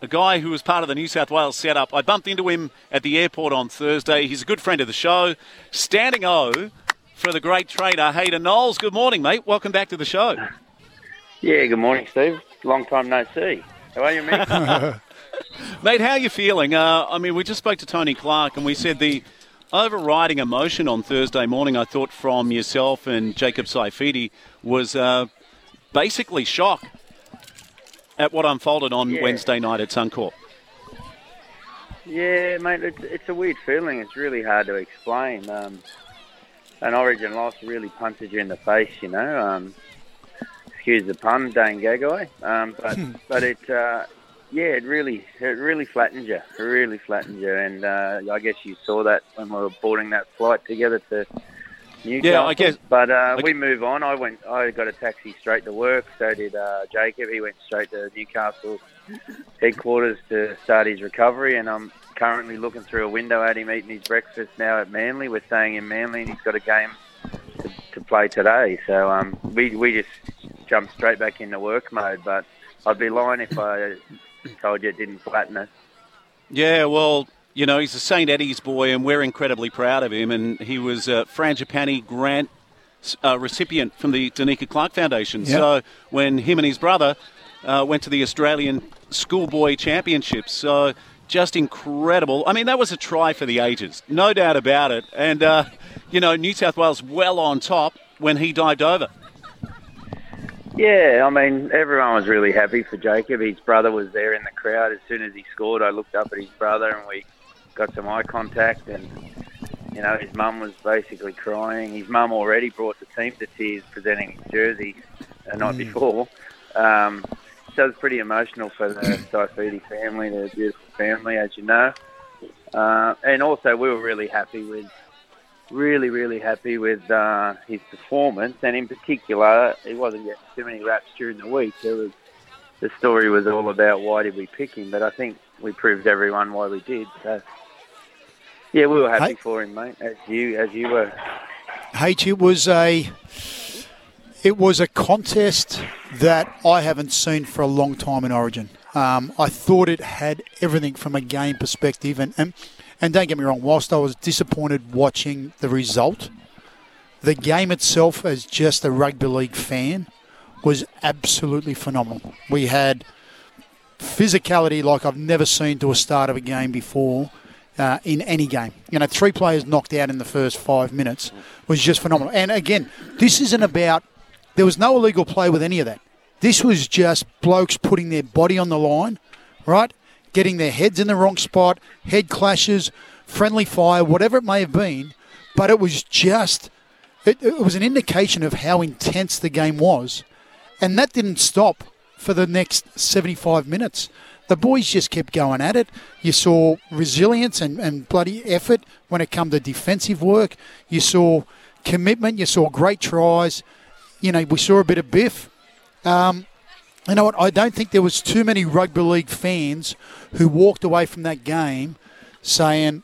a guy who was part of the New South Wales setup. I bumped into him at the airport on Thursday. He's a good friend of the show. Standing O for the great trader, Hayden Knowles. Good morning, mate. Welcome back to the show. Yeah, good morning, Steve. Long time no see. How are you, mate? Mate, how are you feeling? Uh, I mean, we just spoke to Tony Clark and we said the overriding emotion on Thursday morning, I thought, from yourself and Jacob Saifiti was uh, basically shock at what unfolded on Yeah. Wednesday night at Suncorp. yeah, mate, it's, it's a weird feeling. It's really hard to explain. Um, an Origin loss really punches you in the face, you know. Um, excuse the pun, Dane Gagai. Um, but but it, uh, yeah, it really it really flattens you. It really flattens you, and uh, I guess you saw that when we were boarding that flight together to Newcastle. Yeah, I guess- But uh, I we move on. I went. I got a taxi straight to work. So did uh, Jacob. He went straight to Newcastle headquarters to start his recovery, and I'm currently looking through a window at him eating his breakfast now at Manly. We're staying in Manly, and he's got a game to, to play today. So um, we we just jumped straight back into work mode. But I'd be lying if I told you it didn't flatten us. Yeah, well, you know, he's a St. Eddie's boy, and we're incredibly proud of him. And he was a Frangipani grant uh, recipient from the Danica Clark Foundation. Yep. So when him and his brother uh, went to the Australian Schoolboy Championships, so just incredible. I mean, that was a try for the ages, no doubt about it. And, uh, you know, New South Wales well on top when he dived over. Yeah, I mean, everyone was really happy for Jacob. His brother was there in the crowd. As soon as he scored, I looked up at his brother and we got some eye contact. And, you know, his mum was basically crying. His mum already brought the team to tears presenting his jersey the night before. Um, so it was pretty emotional for the Saifiti family, the beautiful family, as you know. Uh, and also, we were really happy with really, really happy with uh, his performance, and in particular, he wasn't getting too many raps during the week. It was the story was all about why did we pick him, but I think we proved everyone why we did. So, yeah, we were happy Hey. for him, mate, as you as you were. H, it was a it was a contest that I haven't seen for a long time in Origin. Um, I thought it had everything from a game perspective, and, and and don't get me wrong. Whilst I was disappointed watching the result, the game itself, as just a rugby league fan, was absolutely phenomenal. We had physicality like I've never seen to a start of a game before uh, in any game. You know, three players knocked out in the first five minutes was just phenomenal. And again, this isn't about, there was no illegal play with any of that. This was just blokes putting their body on the line, right? Getting their heads in the wrong spot, head clashes, friendly fire, whatever it may have been. But it was just, it, it was an indication of how intense the game was. And that didn't stop for the next 75 minutes. The boys just kept going at it. You saw resilience and, and bloody effort when it come to defensive work. You saw commitment. You saw great tries. You know, we saw a bit of biff. Um, you know what? I don't think there was too many rugby league fans who walked away from that game saying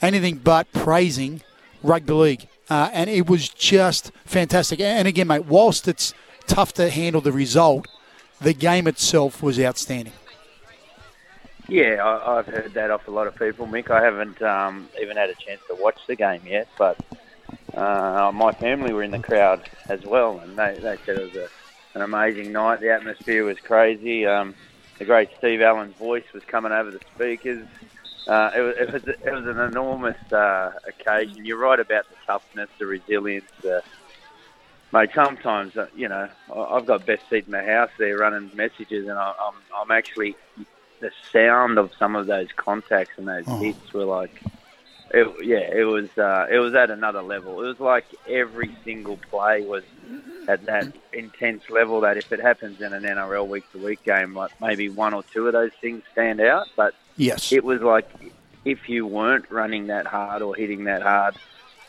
anything but praising rugby league. Uh, and it was just fantastic. And again, mate, whilst it's tough to handle the result, the game itself was outstanding. Yeah, I, I've heard that off a lot of people, Mick. I haven't um, even had a chance to watch the game yet, but uh, my family were in the crowd as well, and they, they said it was a, an amazing night. The atmosphere was crazy. Um, the great Steve Allen's voice was coming over the speakers. Uh, it, was, it, was, it was an enormous uh, occasion. You're right about the toughness, the resilience. The, mate, sometimes, uh, you know, I've got best seat in the house there running messages, and I, I'm, I'm actually the sound of some of those contacts and those hits were like, it, yeah, it was uh, it was at another level. It was like every single play was at that intense level that if it happens in an NRL week to week game, like maybe one or two of those things stand out, but Yes. it was like if you weren't running that hard or hitting that hard,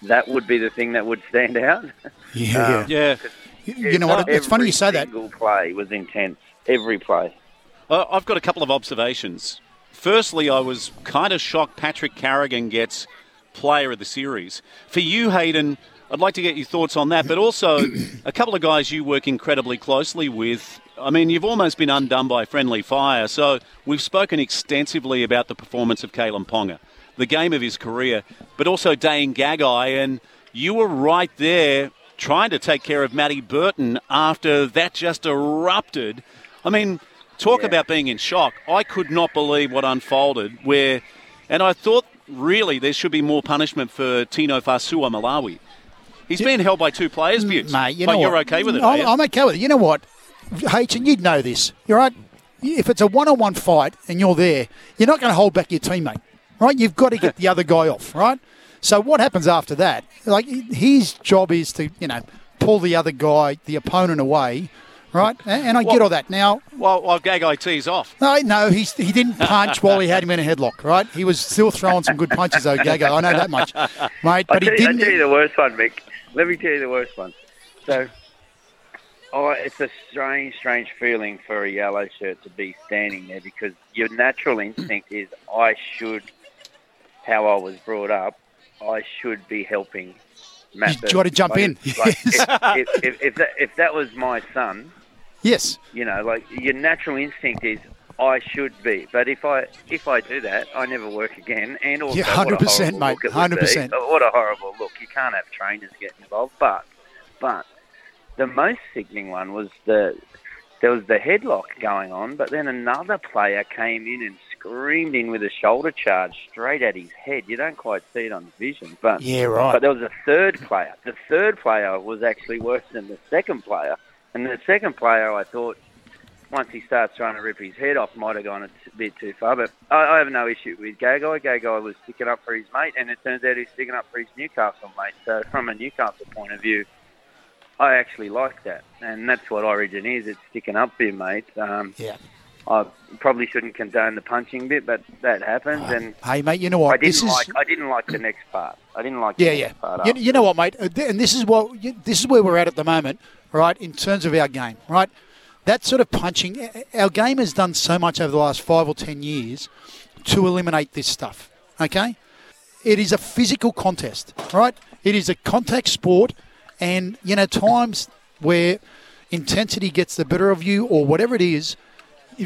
that would be the thing that would stand out. yeah. Um, Yeah. You- you know what? It's funny you say that. Every Single play was intense. Every play. Uh, I've got a couple of observations. Firstly, I was kind of shocked Patrick Carrigan gets player of the series. For you, Hayden, I'd like to get your thoughts on that, but also a couple of guys you work incredibly closely with. I mean, you've almost been undone by friendly fire. So we've spoken extensively about the performance of Kalyn Ponga, the game of his career, but also Dane Gagai, and you were right there trying to take care of Matty Burton after that just erupted. I mean, talk Yeah. about being in shock. I could not believe what unfolded. Where, and I thought really there should be more punishment for Tino Fa'asuamaleaui. He's been held by two players, Butts. Mate, you but know you're what? okay with it, I'm. I'm okay with it. You know what, H, and you'd know this. You're right. If it's a one-on-one fight and you're there, you're not going to hold back your teammate, right? You've got to get the other guy off, right? So what happens after that? Like his job is to, you know, pull the other guy, the opponent away, right? And, and I get all that. Now, While, while Gagai tees off. no, no, he's, he didn't punch while he had him in a headlock, right? He was still throwing some good punches, though, Gago. I know that much, mate. I'll But he tell, you, I'll didn't. tell you the worst one, Mick. Let me tell you the worst one. So, oh, it's a strange, strange feeling for a yellow shirt to be standing there because your natural instinct is, I should, how I was brought up, I should be helping Matt. You Burton. gotta jump Like, in. Like, Yes. if, if, if, if, that, if that was my son, Yes. you know, like your natural instinct is I should be, but if I if I do that, I never work again. And also, Yeah, 100%, horrible mate, look it would be. 100%. What a horrible look! You can't have trainers get involved. But but the most sickening one was the there was the headlock going on, but then another player came in and screamed in with a shoulder charge straight at his head. You don't quite see it on vision, but Yeah, right. but there was a third player. The third player was actually worse than the second player. And the second player, I thought, once he starts trying to rip his head off, might have gone a bit too far. But I, I have no issue with Gagai. Gagai was sticking up for his mate, and it turns out he's sticking up for his Newcastle mate. So from a Newcastle point of view, I actually like that. And that's what Origin is. It's sticking up for your mate. Um, Yeah. I probably shouldn't condone the punching bit, but that happens. And Hey, mate, you know what? I didn't this is like. I didn't like the next part. I didn't like. yeah, the yeah. next part. You, after. you know what, mate? Uh, And this is what this is where we're at at the moment, right? In terms of our game, right? That sort of punching. Our game has done so much over the last five or ten years to eliminate this stuff. Okay, it is a physical contest, right? It is a contact sport, and you know times where intensity gets the better of you or whatever it is,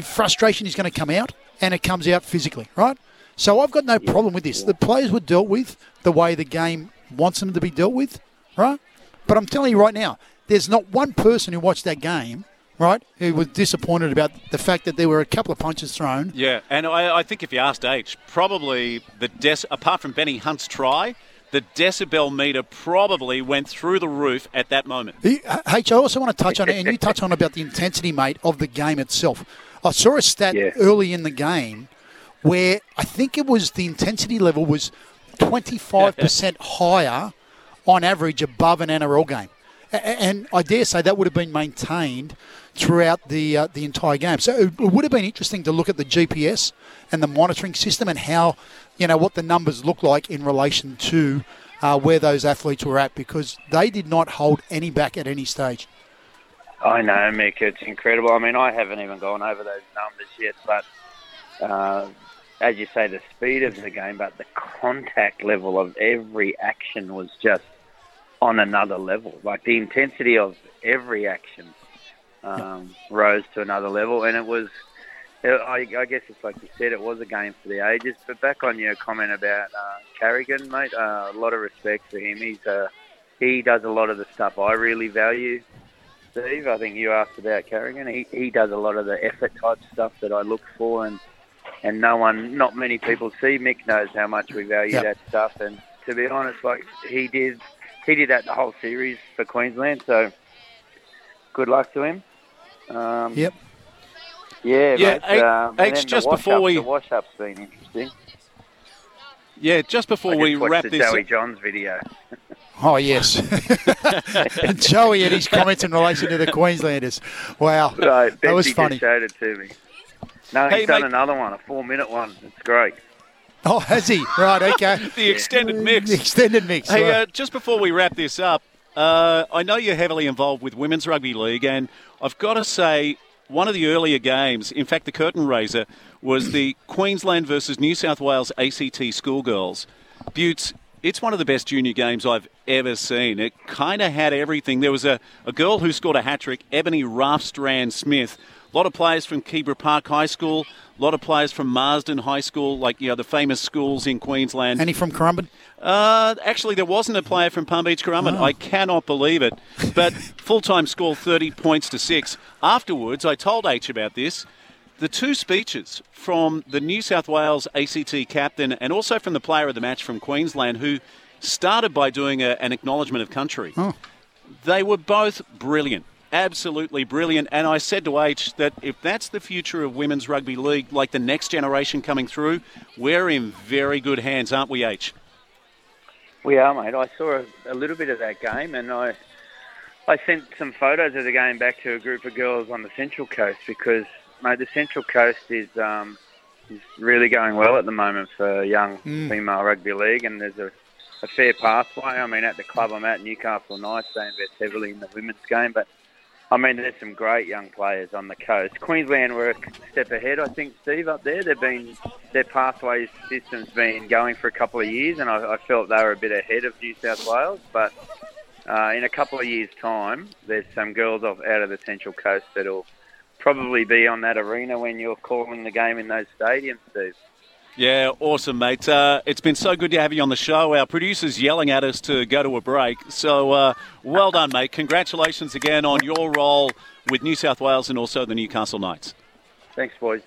frustration is going to come out, and it comes out physically, right? So I've got no problem with this. The players were dealt with the way the game wants them to be dealt with, right? But I'm telling you right now, there's not one person who watched that game, right, who was disappointed about the fact that there were a couple of punches thrown. Yeah, and I, I think if you asked H, probably the dec- apart from Benny Hunt's try, the decibel meter probably went through the roof at that moment. H, I also want to touch on it, and you touch on about the intensity, mate, of the game itself. I saw a stat Yeah. early in the game where I think it was the intensity level was 25% higher on average above an NRL game. And I dare say that would have been maintained throughout the uh, the entire game. So it it would have been interesting to look at the GPS and the monitoring system and how, you know, what the numbers look like in relation to uh, where those athletes were at because they did not hold any back at any stage. I know, Mick. It's incredible. I mean, I haven't even gone over those numbers yet, but uh, as you say, the speed of the game, but the contact level of every action was just on another level. Like the intensity of every action um, rose to another level, and it was. I, I guess it's like you said, it was a game for the ages. But back on your comment about uh, Carrigan, mate, uh, a lot of respect for him. He's uh, he does a lot of the stuff I really value. Steve, I think you asked about Carrigan. He he does a lot of the effort type stuff that I look for, and and no one, not many people see. Mick knows how much we value Yep. that stuff, and to be honest, like he did, he did that the whole series for Queensland. So good luck to him. Um, Yep. Yeah, Yeah, mate. H- um, H, then the just before wash-up- we- the wash-up's been interesting. Yeah, just before I just we wrap the this. Joey Johns video. Oh yes, and Joey and his comments in relation to the Queenslanders. Wow, Right, that was funny. showed it to me. No, he's Hey, done mate- another one, a four-minute one. It's great. Oh, has he? Right, okay. The extended mix. The extended mix. Hey, right. uh, just before we wrap this up, uh, I know you're heavily involved with Women's Rugby League, and I've got to say, one of the earlier games, in fact, the curtain raiser, was the Queensland versus New South Wales ACT schoolgirls. Buttes, it's one of the best junior games I've ever seen. It kind of had everything. There was a, a girl who scored a hat trick, Ebony Raftstrand Smith. A lot of players from Keebra Park High School, a lot of players from Marsden High School, like you know the famous schools in Queensland. Any from Currumbin? Uh, actually, there wasn't a player from Palm Beach Currumbin. Oh. I cannot believe it. But full time score 30 points to six. Afterwards, I told H about this. The two speeches from the New South Wales ACT captain and also from the player of the match from Queensland, who started by doing a, an acknowledgement of country, they were both brilliant. Absolutely brilliant. And I said to H that if that's the future of women's rugby league, like the next generation coming through, we're in very good hands, aren't we, H? We are, mate. I saw a, a little bit of that game, and I I sent some photos of the game back to a group of girls on the Central Coast because, mate, the Central Coast is um, is really going well at the moment for young female rugby league, and there's a, a fair pathway. I mean, at the club I'm at, Newcastle Knights, they invest heavily in the women's game, but I mean, there's some great young players on the coast. Queensland were a step ahead, I think, Steve, up there. They've been their pathways system's been going for a couple of years, and I, I felt they were a bit ahead of New South Wales. But uh, in a couple of years' time, there's some girls off out of the Central Coast that'll probably be on that arena when you're calling the game in those stadiums, Steve. Yeah, awesome, mate. Uh, it's been so good to have you on the show. Our producer's yelling at us to go to a break. So uh, well done, mate. Congratulations again on your role with New South Wales and also the Newcastle Knights. Thanks, boys.